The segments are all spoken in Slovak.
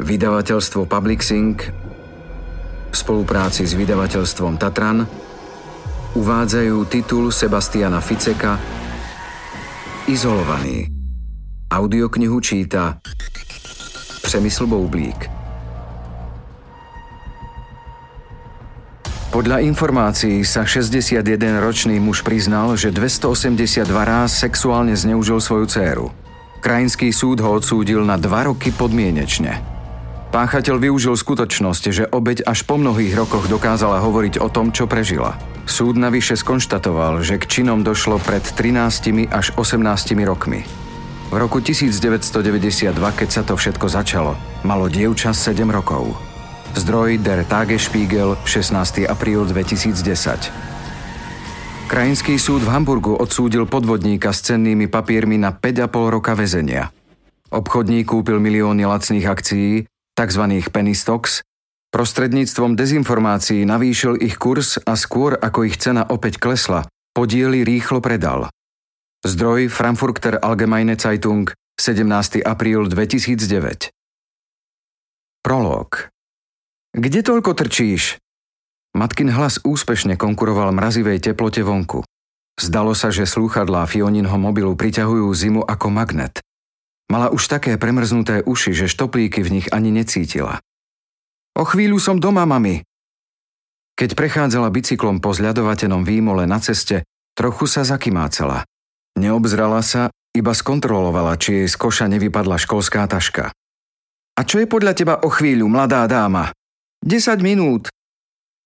Vydavateľstvo Publixing v spolupráci s vydavateľstvom Tatran uvádzajú titul Sebastiana Ficeka Izolovaný. Audioknihu číta Přemysl Boublík. Podľa informácií sa 61-ročný muž priznal, že 282 ráz sexuálne zneužil svoju dceru. Krajinský súd ho odsúdil na dva roky podmienečne. Páchateľ využil skutočnosť, že obeď až po mnohých rokoch dokázala hovoriť o tom, čo prežila. Súd navyše skonštatoval, že k činom došlo pred 13 až 18 rokmi. V roku 1992, keď sa to všetko začalo, malo dievča 7 rokov. Zdroj Der Tagesspiegel 16. apríl 2010. Krajinský súd v Hamburgu odsúdil podvodníka s cennými papiermi na 5,5 roka väzenia. Obchodník kúpil milióny lacných akcií tzv. penny stocks, prostredníctvom dezinformácií navýšil ich kurz a skôr ako ich cena opäť klesla, podiely rýchlo predal. Zdroj Frankfurter Allgemeine Zeitung 17. apríl 2009 Prolog Kde toľko trčíš? Matkin hlas úspešne konkuroval mrazivej teplote vonku. Zdalo sa, že slúchadlá Fioninho mobilu priťahujú zimu ako magnet. Mala už také premrznuté uši, že štoplíky v nich ani necítila. O chvíľu som doma, mami. Keď prechádzala bicyklom po zľadovatenom výmole na ceste, trochu sa zakymácela. Neobzrala sa, iba skontrolovala, či jej z koša nevypadla školská taška. A čo je podľa teba o chvíľu, mladá dáma? 10 minút.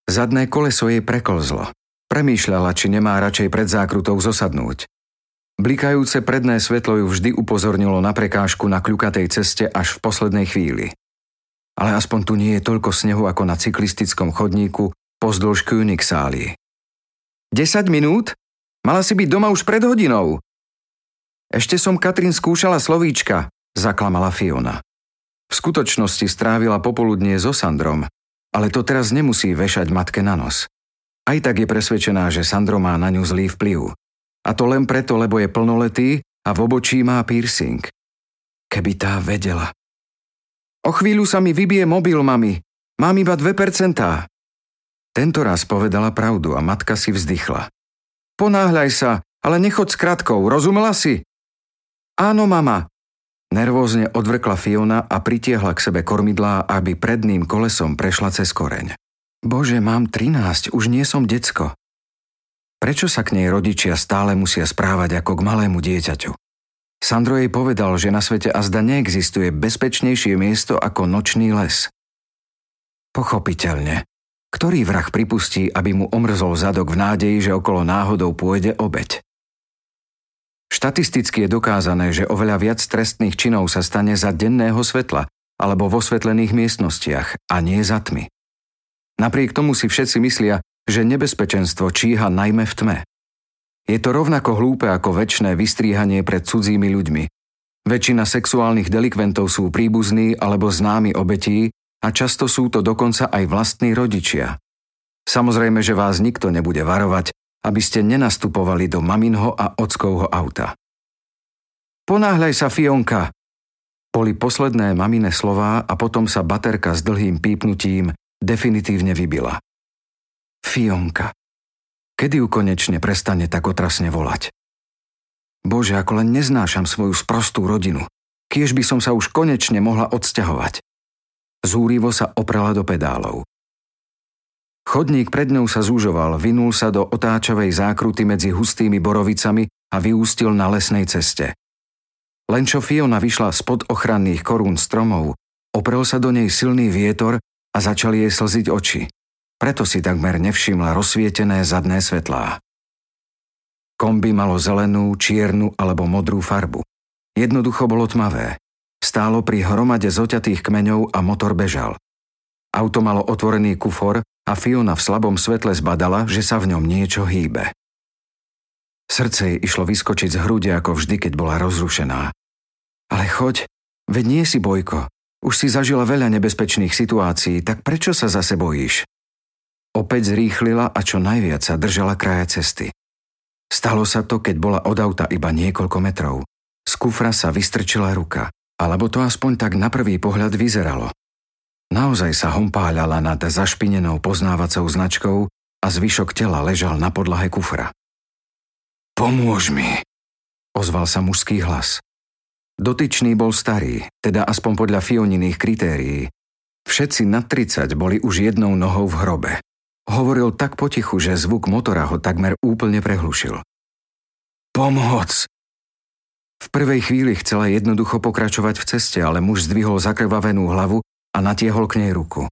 Zadné koleso jej preklzlo. Premýšľala, či nemá radšej pred zákrutou zosadnúť. Blikajúce predné svetlo ju vždy upozornilo na prekážku na kľukatej ceste až v poslednej chvíli. Ale aspoň tu nie je toľko snehu ako na cyklistickom chodníku pozdĺž Königsály. 10 minút? Mala si byť doma už pred hodinou. Ešte som Katrin skúšala slovíčka, zaklamala Fiona. V skutočnosti strávila popoludnie so Sandrom, ale to teraz nemusí vešať matke na nos. Aj tak je presvedčená, že Sandro má na ňu zlý vplyv. A to len preto, lebo je plnoletý a v obočí má piercing. Keby tá vedela. O chvíľu sa mi vybije mobil, mami. Mám iba 2%. Tento raz povedala pravdu a matka si vzdychla. Ponáhľaj sa, ale nechod s kratkou, rozumela si? Áno, mama. Nervózne odvrkla Fiona a pritiehla k sebe kormidlá, aby predným kolesom prešla cez koreň. Bože, mám 13, už nie som decko. Prečo sa k nej rodičia stále musia správať ako k malému dieťaťu? Sandro jej povedal, že na svete azda neexistuje bezpečnejšie miesto ako nočný les. Pochopiteľne. Ktorý vrah pripustí, aby mu omrzol zadok v nádeji, že okolo náhodou pôjde obeď? Štatisticky je dokázané, že oveľa viac trestných činov sa stane za denného svetla alebo vo svetlených miestnostiach a nie za tmy. Napriek tomu si všetci myslia, že nebezpečenstvo číha najmä v tme. Je to rovnako hlúpe ako väčšné vystríhanie pred cudzími ľuďmi. Väčšina sexuálnych delikventov sú príbuzní alebo známi obetí a často sú to dokonca aj vlastní rodičia. Samozrejme, že vás nikto nebude varovať, aby ste nenastupovali do maminho a ockovho auta. Ponáhľaj sa, Fionka! Boli posledné mamine slová a potom sa baterka s dlhým pípnutím definitívne vybila. Fionka. Kedy ju konečne prestane tak otrasne volať? Bože, ako len neznášam svoju sprostú rodinu. Kiež by som sa už konečne mohla odsťahovať. Zúrivo sa oprala do pedálov. Chodník pred ňou sa zúžoval, vinul sa do otáčavej zákruty medzi hustými borovicami a vyústil na lesnej ceste. Len čo Fiona vyšla spod ochranných korún stromov, oprel sa do nej silný vietor a začali jej slziť oči. Preto si takmer nevšimla rozsvietené zadné svetlá. Kombi malo zelenú, čiernu alebo modrú farbu. Jednoducho bolo tmavé. Stálo pri hromade zoťatých kmeňov a motor bežal. Auto malo otvorený kufor a Fiona v slabom svetle zbadala, že sa v ňom niečo hýbe. Srdce jej išlo vyskočiť z hrude ako vždy, keď bola rozrušená. Ale choď, veď nie si bojko. Už si zažila veľa nebezpečných situácií, tak prečo sa zase bojíš? Opäť zrýchlila a čo najviac sa držala kraja cesty. Stalo sa to, keď bola od auta iba niekoľko metrov. Z kufra sa vystrčila ruka, alebo to aspoň tak na prvý pohľad vyzeralo. Naozaj sa hompáľala nad zašpinenou poznávacou značkou a zvyšok tela ležal na podlahe kufra. Pomôž mi, ozval sa mužský hlas. Dotyčný bol starý, teda aspoň podľa Fioniných kritérií. Všetci nad 30 boli už jednou nohou v hrobe. Hovoril tak potichu, že zvuk motora ho takmer úplne prehlušil. Pomoc! V prvej chvíli chcela jednoducho pokračovať v ceste, ale muž zdvihol zakrvavenú hlavu a natiehol k nej ruku.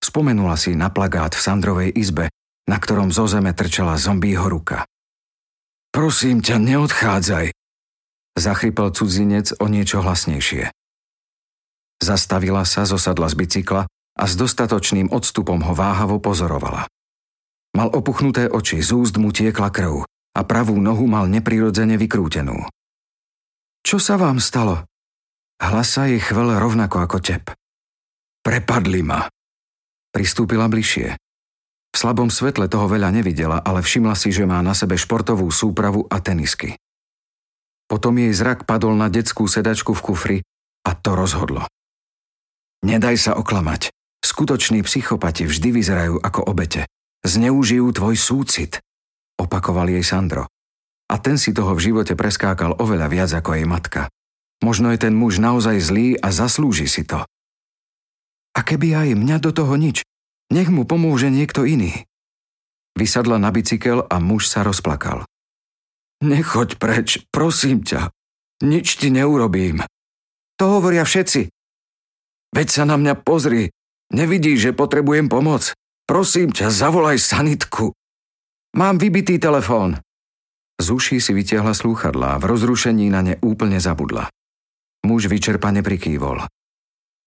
Spomenula si na plagát v Sandrovej izbe, na ktorom zo zeme trčala zombího ruka. Prosím ťa, neodchádzaj, zachrypel cudzinec o niečo hlasnejšie. Zastavila sa, zosadla z bicykla a s dostatočným odstupom ho váhavo pozorovala. Mal opuchnuté oči, z úst mu tiekla krv a pravú nohu mal neprirodzene vykrútenú. Čo sa vám stalo? Hlasa jej chvel rovnako ako tep. Prepadli ma. Pristúpila bližšie. V slabom svetle toho veľa nevidela, ale všimla si, že má na sebe športovú súpravu a tenisky. Potom jej zrak padol na detskú sedačku v kufri a to rozhodlo. Nedaj sa oklamať. Skutoční psychopati vždy vyzerajú ako obete. Zneužijú tvoj súcit, opakoval jej Sandro. A ten si toho v živote preskákal oveľa viac ako jej matka. Možno je ten muž naozaj zlý a zaslúži si to. A keby aj mňa do toho nič, nech mu pomôže niekto iný. Vysadla na bicykel a muž sa rozplakal. Nechoď preč, prosím ťa. Nič ti neurobím. To hovoria všetci. Veď sa na mňa pozri. Nevidíš, že potrebujem pomoc. Prosím ťa, zavolaj sanitku. Mám vybitý telefón. Z uší si vytiahla slúchadlá a v rozrušení na ne úplne zabudla. Muž vyčerpane prikývol.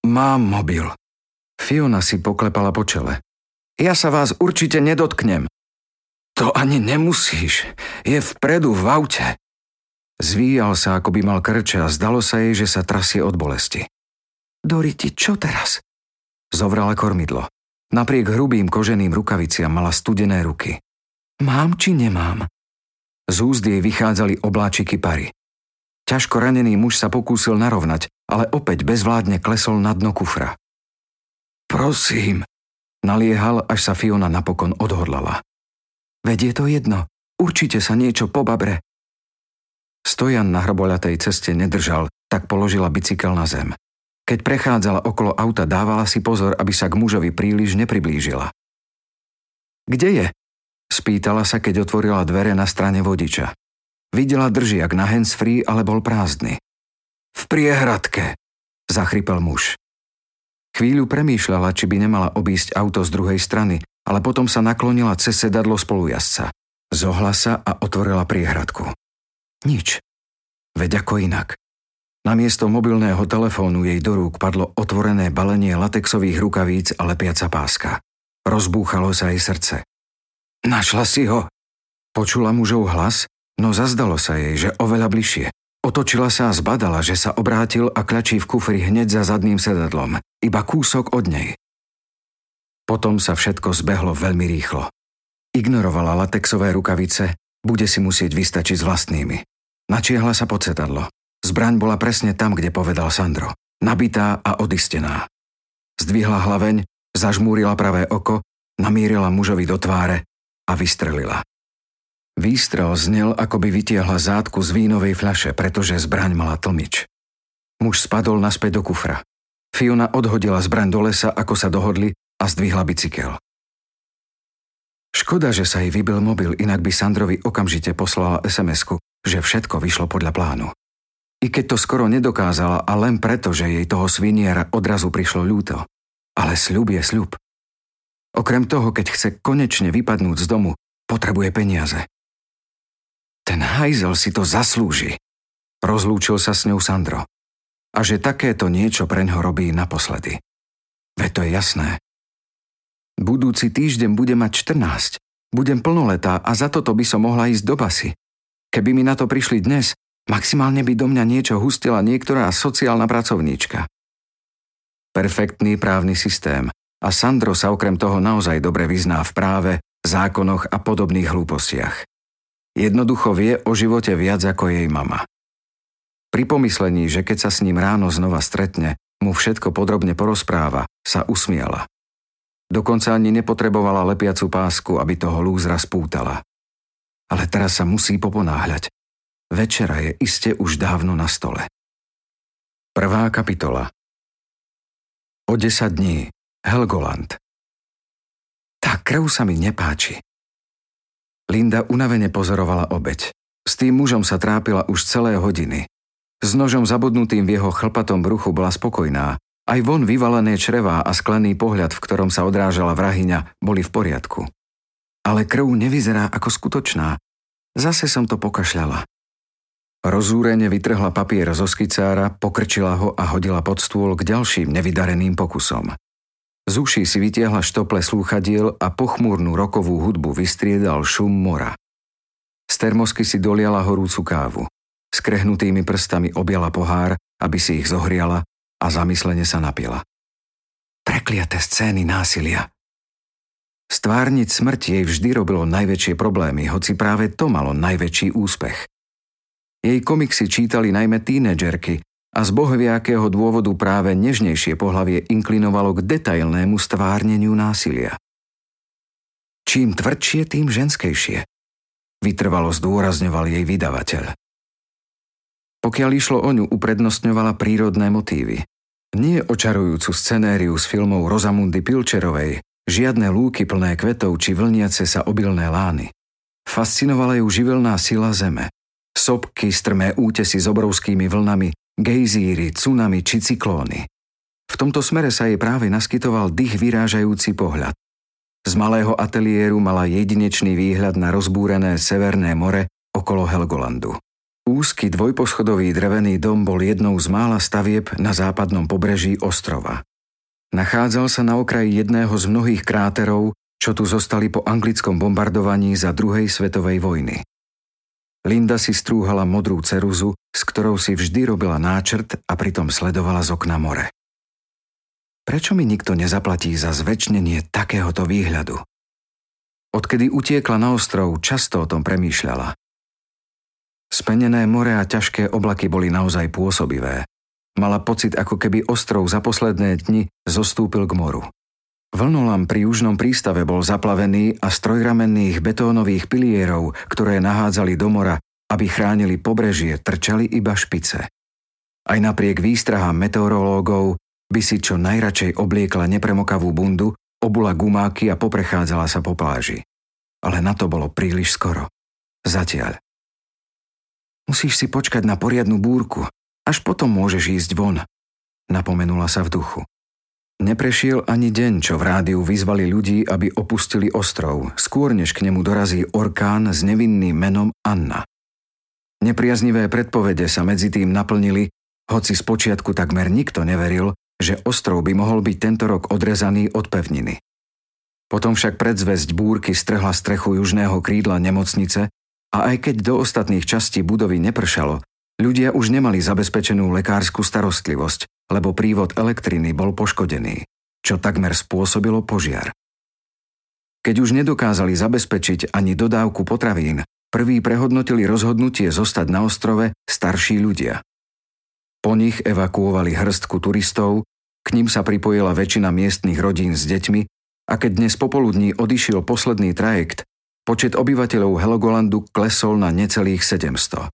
Mám mobil. Fiona si poklepala po čele. Ja sa vás určite nedotknem. To ani nemusíš. Je vpredu v aute. Zvíjal sa, ako by mal krče a zdalo sa jej, že sa trasie od bolesti. Doriti, čo teraz? Zovrala kormidlo. Napriek hrubým koženým rukaviciam mala studené ruky. Mám či nemám? Z úzd jej vychádzali obláčiky pary. Ťažko ranený muž sa pokúsil narovnať, ale opäť bezvládne klesol na dno kufra. Prosím, naliehal, až sa Fiona napokon odhodlala. Veď je to jedno, určite sa niečo pobabre. Stojan na hroboľatej ceste nedržal, tak položila bicykel na zem. Keď prechádzala okolo auta, dávala si pozor, aby sa k mužovi príliš nepriblížila. Kde je? Spýtala sa, keď otvorila dvere na strane vodiča. Videla držiak na handsfree, ale bol prázdny. V priehradke, zachrypel muž. Chvíľu premýšľala, či by nemala obísť auto z druhej strany, ale potom sa naklonila cez sedadlo spolujazca. Zohla sa a otvorila priehradku. Nič. Veď ako inak. Namiesto mobilného telefónu jej do rúk padlo otvorené balenie latexových rukavíc a lepiaca páska. Rozbúchalo sa jej srdce. Našla si ho? Počula mužov hlas, no zazdalo sa jej, že oveľa bližšie. Otočila sa a zbadala, že sa obrátil a klačí v kufri hneď za zadným sedadlom, iba kúsok od nej. Potom sa všetko zbehlo veľmi rýchlo. Ignorovala latexové rukavice, bude si musieť vystačiť s vlastnými. Načiehla sa pod sedadlo. Zbraň bola presne tam, kde povedal Sandro. Nabitá a odistená. Zdvihla hlaveň, zažmúrila pravé oko, namírila mužovi do tváre a vystrelila. Výstrel znel, ako by vytiahla zátku z vínovej fľaše, pretože zbraň mala tlmič. Muž spadol naspäť do kufra. Fiona odhodila zbraň do lesa, ako sa dohodli a zdvihla bicykel. Škoda, že sa jej vybil mobil, inak by Sandrovi okamžite poslala sms že všetko vyšlo podľa plánu. I keď to skoro nedokázala a len preto, že jej toho sviniera odrazu prišlo ľúto. Ale sľub je sľub. Okrem toho, keď chce konečne vypadnúť z domu, potrebuje peniaze. Ten hajzel si to zaslúži. Rozlúčil sa s ňou Sandro. A že takéto niečo preňho robí naposledy. Veď to je jasné. Budúci týždeň bude mať 14. Budem plnoletá a za toto by som mohla ísť do basy. Keby mi na to prišli dnes, maximálne by do mňa niečo hustila niektorá sociálna pracovníčka. Perfektný právny systém a Sandro sa okrem toho naozaj dobre vyzná v práve, zákonoch a podobných hlúpostiach. Jednoducho vie o živote viac ako jej mama. Pri pomyslení, že keď sa s ním ráno znova stretne, mu všetko podrobne porozpráva, sa usmiala. Dokonca ani nepotrebovala lepiacu pásku, aby toho lúzra spútala. Ale teraz sa musí poponáhľať. Večera je iste už dávno na stole. Prvá kapitola O 10 dní. Helgoland. Tá krv sa mi nepáči. Linda unavene pozorovala obeď. S tým mužom sa trápila už celé hodiny. S nožom zabudnutým v jeho chlpatom bruchu bola spokojná. Aj von vyvalené črevá a sklený pohľad, v ktorom sa odrážala vrahyňa, boli v poriadku. Ale krv nevyzerá ako skutočná. Zase som to pokašľala. Rozúrene vytrhla papier zo skicára, pokrčila ho a hodila pod stôl k ďalším nevydareným pokusom. Z uší si vytiahla štople slúchadiel a pochmúrnu rokovú hudbu vystriedal šum mora. Z termosky si doliala horúcu kávu. Skrehnutými prstami objala pohár, aby si ich zohriala a zamyslene sa napila. Prekliaté scény násilia. Stvárniť smrť jej vždy robilo najväčšie problémy, hoci práve to malo najväčší úspech. Jej komiksy čítali najmä tínedžerky a z bohviakého dôvodu práve nežnejšie pohlavie inklinovalo k detailnému stvárneniu násilia. Čím tvrdšie, tým ženskejšie. Vytrvalo zdôrazňoval jej vydavateľ. Pokiaľ išlo o ňu, uprednostňovala prírodné motívy. Nie očarujúcu scenériu z filmov Rozamundy Pilčerovej, žiadne lúky plné kvetov či vlniace sa obilné lány. Fascinovala ju živelná sila zeme. Sopky, strmé útesy s obrovskými vlnami, gejzíry, tsunami či cyklóny. V tomto smere sa jej práve naskytoval dých vyrážajúci pohľad. Z malého ateliéru mala jedinečný výhľad na rozbúrené Severné more okolo Helgolandu. Úzky dvojposchodový drevený dom bol jednou z mála stavieb na západnom pobreží ostrova. Nachádzal sa na okraji jedného z mnohých kráterov, čo tu zostali po anglickom bombardovaní za druhej svetovej vojny. Linda si strúhala modrú ceruzu, s ktorou si vždy robila náčrt a pritom sledovala z okna more. Prečo mi nikto nezaplatí za zväčšnenie takéhoto výhľadu? Odkedy utiekla na ostrov, často o tom premýšľala. Spenené more a ťažké oblaky boli naozaj pôsobivé. Mala pocit, ako keby ostrov za posledné dni zostúpil k moru. Vlnolam pri južnom prístave bol zaplavený a z trojramenných betónových pilierov, ktoré nahádzali do mora, aby chránili pobrežie, trčali iba špice. Aj napriek výstrahám meteorológov by si čo najradšej obliekla nepremokavú bundu, obula gumáky a poprechádzala sa po pláži. Ale na to bolo príliš skoro. Zatiaľ. Musíš si počkať na poriadnu búrku, až potom môžeš ísť von, napomenula sa v duchu. Neprešiel ani deň, čo v rádiu vyzvali ľudí, aby opustili ostrov, skôr než k nemu dorazí orkán s nevinným menom Anna. Nepriaznivé predpovede sa medzi tým naplnili, hoci spočiatku takmer nikto neveril, že ostrov by mohol byť tento rok odrezaný od pevniny. Potom však predzvesť búrky strhla strechu južného krídla nemocnice a aj keď do ostatných častí budovy nepršalo, ľudia už nemali zabezpečenú lekárskú starostlivosť, lebo prívod elektriny bol poškodený, čo takmer spôsobilo požiar. Keď už nedokázali zabezpečiť ani dodávku potravín, prví prehodnotili rozhodnutie zostať na ostrove starší ľudia. Po nich evakuovali hrstku turistov, k ním sa pripojila väčšina miestnych rodín s deťmi a keď dnes popoludní odišiel posledný trajekt, Počet obyvateľov Helgolandu klesol na necelých 700.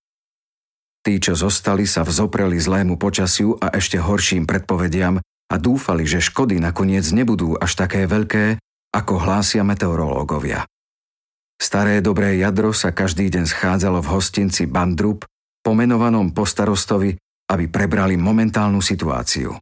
Tí, čo zostali, sa vzopreli zlému počasiu a ešte horším predpovediam a dúfali, že škody nakoniec nebudú až také veľké, ako hlásia meteorológovia. Staré dobré jadro sa každý deň schádzalo v hostinci Bandrup, pomenovanom po starostovi, aby prebrali momentálnu situáciu.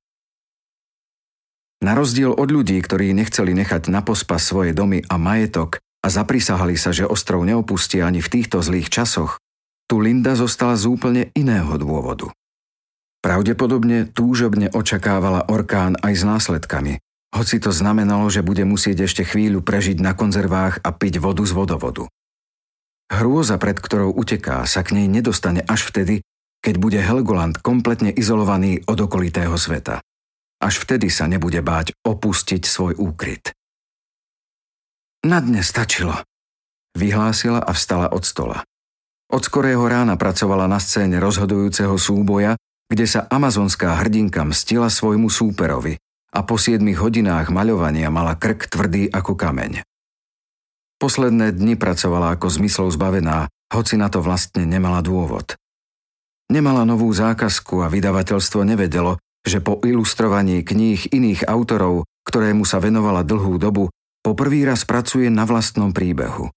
Na rozdiel od ľudí, ktorí nechceli nechať na pospa svoje domy a majetok, a zaprisahali sa, že ostrov neopustia ani v týchto zlých časoch, tu Linda zostala z úplne iného dôvodu. Pravdepodobne túžobne očakávala orkán aj s následkami, hoci to znamenalo, že bude musieť ešte chvíľu prežiť na konzervách a piť vodu z vodovodu. Hrôza, pred ktorou uteká, sa k nej nedostane až vtedy, keď bude Helgoland kompletne izolovaný od okolitého sveta. Až vtedy sa nebude báť opustiť svoj úkryt. Na dne stačilo. Vyhlásila a vstala od stola. Od skorého rána pracovala na scéne rozhodujúceho súboja, kde sa amazonská hrdinka mstila svojmu súperovi a po 7 hodinách maľovania mala krk tvrdý ako kameň. Posledné dni pracovala ako zmyslov zbavená, hoci na to vlastne nemala dôvod. Nemala novú zákazku a vydavateľstvo nevedelo, že po ilustrovaní kníh iných autorov, ktorému sa venovala dlhú dobu, poprvý raz pracuje na vlastnom príbehu.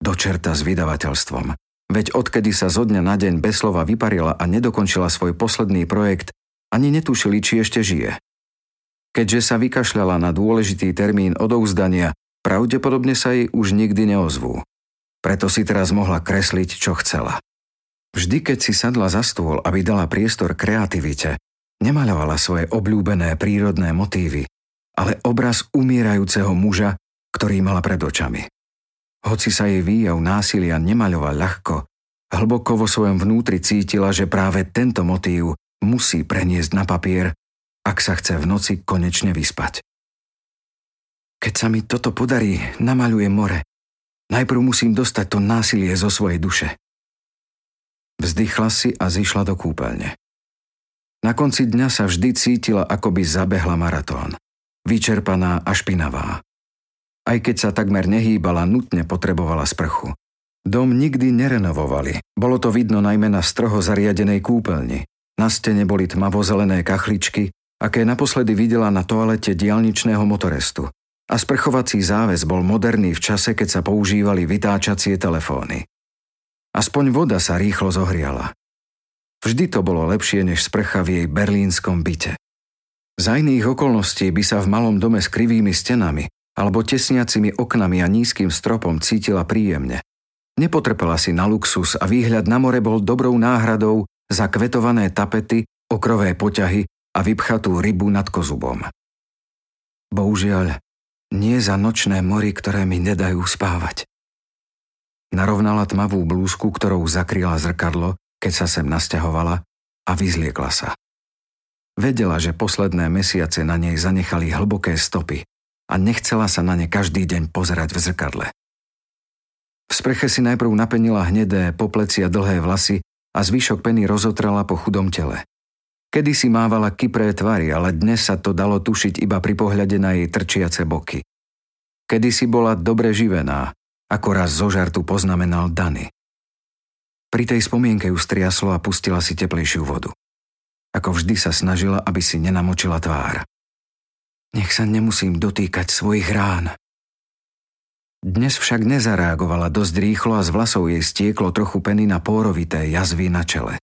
Dočerta s vydavateľstvom. Veď odkedy sa zo dňa na deň bez slova vyparila a nedokončila svoj posledný projekt, ani netušili, či ešte žije. Keďže sa vykašľala na dôležitý termín odouzdania, pravdepodobne sa jej už nikdy neozvú. Preto si teraz mohla kresliť, čo chcela. Vždy, keď si sadla za stôl, aby dala priestor kreativite, nemaľovala svoje obľúbené prírodné motívy, ale obraz umierajúceho muža, ktorý mala pred očami. Hoci sa jej výjav násilia nemaľoval ľahko, hlboko vo svojom vnútri cítila, že práve tento motív musí preniesť na papier, ak sa chce v noci konečne vyspať. Keď sa mi toto podarí, namaľujem more. Najprv musím dostať to násilie zo svojej duše. Vzdychla si a zišla do kúpeľne. Na konci dňa sa vždy cítila, ako by zabehla maratón. Vyčerpaná a špinavá. Aj keď sa takmer nehýbala, nutne potrebovala sprchu. Dom nikdy nerenovovali. Bolo to vidno najmä na stroho zariadenej kúpeľni. Na stene boli tmavozelené kachličky, aké naposledy videla na toalete dialničného motorestu. A sprchovací záves bol moderný v čase, keď sa používali vytáčacie telefóny. Aspoň voda sa rýchlo zohriala. Vždy to bolo lepšie než sprcha v jej berlínskom byte. Za iných okolností by sa v malom dome s krivými stenami alebo tesniacimi oknami a nízkym stropom cítila príjemne. Nepotrpela si na luxus a výhľad na more bol dobrou náhradou za kvetované tapety, okrové poťahy a vypchatú rybu nad kozubom. Bohužiaľ, nie za nočné mori, ktoré mi nedajú spávať. Narovnala tmavú blúzku, ktorou zakryla zrkadlo, keď sa sem nasťahovala a vyzliekla sa. Vedela, že posledné mesiace na nej zanechali hlboké stopy a nechcela sa na ne každý deň pozerať v zrkadle. V sprche si najprv napenila hnedé, poplecia dlhé vlasy a zvyšok peny rozotrala po chudom tele. Kedy si mávala kypré tvary, ale dnes sa to dalo tušiť iba pri pohľade na jej trčiace boky. Kedy si bola dobre živená, ako raz zo žartu poznamenal Dany. Pri tej spomienke ju striaslo a pustila si teplejšiu vodu. Ako vždy sa snažila, aby si nenamočila tvár. Nech sa nemusím dotýkať svojich rán. Dnes však nezareagovala dosť rýchlo a z vlasov jej stieklo trochu peny na pórovité jazvy na čele.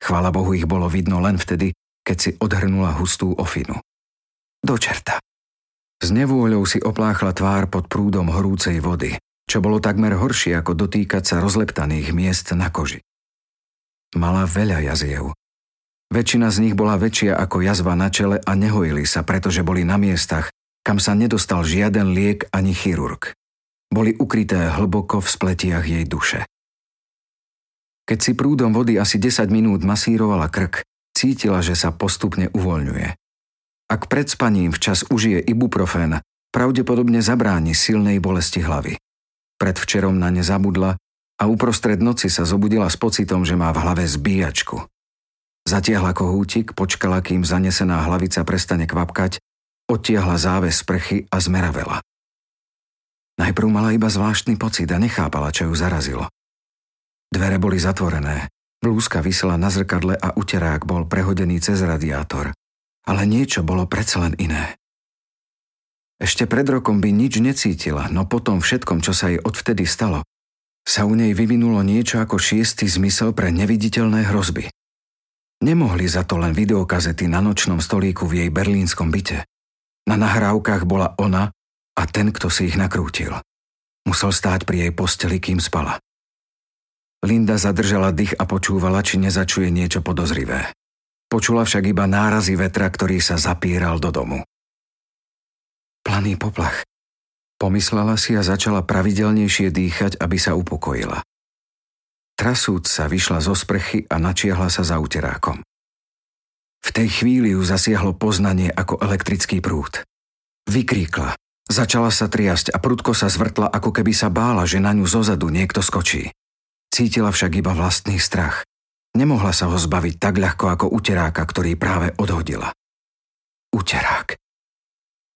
Chvala Bohu ich bolo vidno len vtedy, keď si odhrnula hustú ofinu. Do čerta. S nevôľou si opláchla tvár pod prúdom horúcej vody, čo bolo takmer horšie ako dotýkať sa rozleptaných miest na koži. Mala veľa jaziev, Väčšina z nich bola väčšia ako jazva na čele a nehojili sa, pretože boli na miestach, kam sa nedostal žiaden liek ani chirurg. Boli ukryté hlboko v spletiach jej duše. Keď si prúdom vody asi 10 minút masírovala krk, cítila, že sa postupne uvoľňuje. Ak pred spaním včas užije ibuprofén, pravdepodobne zabráni silnej bolesti hlavy. Predvčerom na ne zabudla a uprostred noci sa zobudila s pocitom, že má v hlave zbíjačku. Zatiahla kohútik, počkala, kým zanesená hlavica prestane kvapkať, odtiahla záves sprchy a zmeravela. Najprv mala iba zvláštny pocit a nechápala, čo ju zarazilo. Dvere boli zatvorené, blúzka vysela na zrkadle a uterák bol prehodený cez radiátor. Ale niečo bolo predsa len iné. Ešte pred rokom by nič necítila, no potom všetkom, čo sa jej odvtedy stalo, sa u nej vyvinulo niečo ako šiestý zmysel pre neviditeľné hrozby. Nemohli za to len videokazety na nočnom stolíku v jej berlínskom byte. Na nahrávkach bola ona a ten, kto si ich nakrútil. Musel stáť pri jej posteli, kým spala. Linda zadržala dých a počúvala, či nezačuje niečo podozrivé. Počula však iba nárazy vetra, ktorý sa zapíral do domu. Planý poplach. Pomyslela si a začala pravidelnejšie dýchať, aby sa upokojila. Trasúc sa vyšla zo sprchy a načiahla sa za uterákom. V tej chvíli ju zasiahlo poznanie ako elektrický prúd. Vykríkla, začala sa triasť a prudko sa zvrtla, ako keby sa bála, že na ňu zozadu niekto skočí. Cítila však iba vlastný strach. Nemohla sa ho zbaviť tak ľahko ako uteráka, ktorý práve odhodila. Uterák.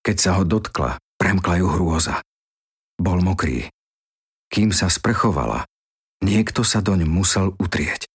Keď sa ho dotkla, premkla ju hrôza. Bol mokrý. Kým sa sprchovala, niekto sa doň musel utrieť.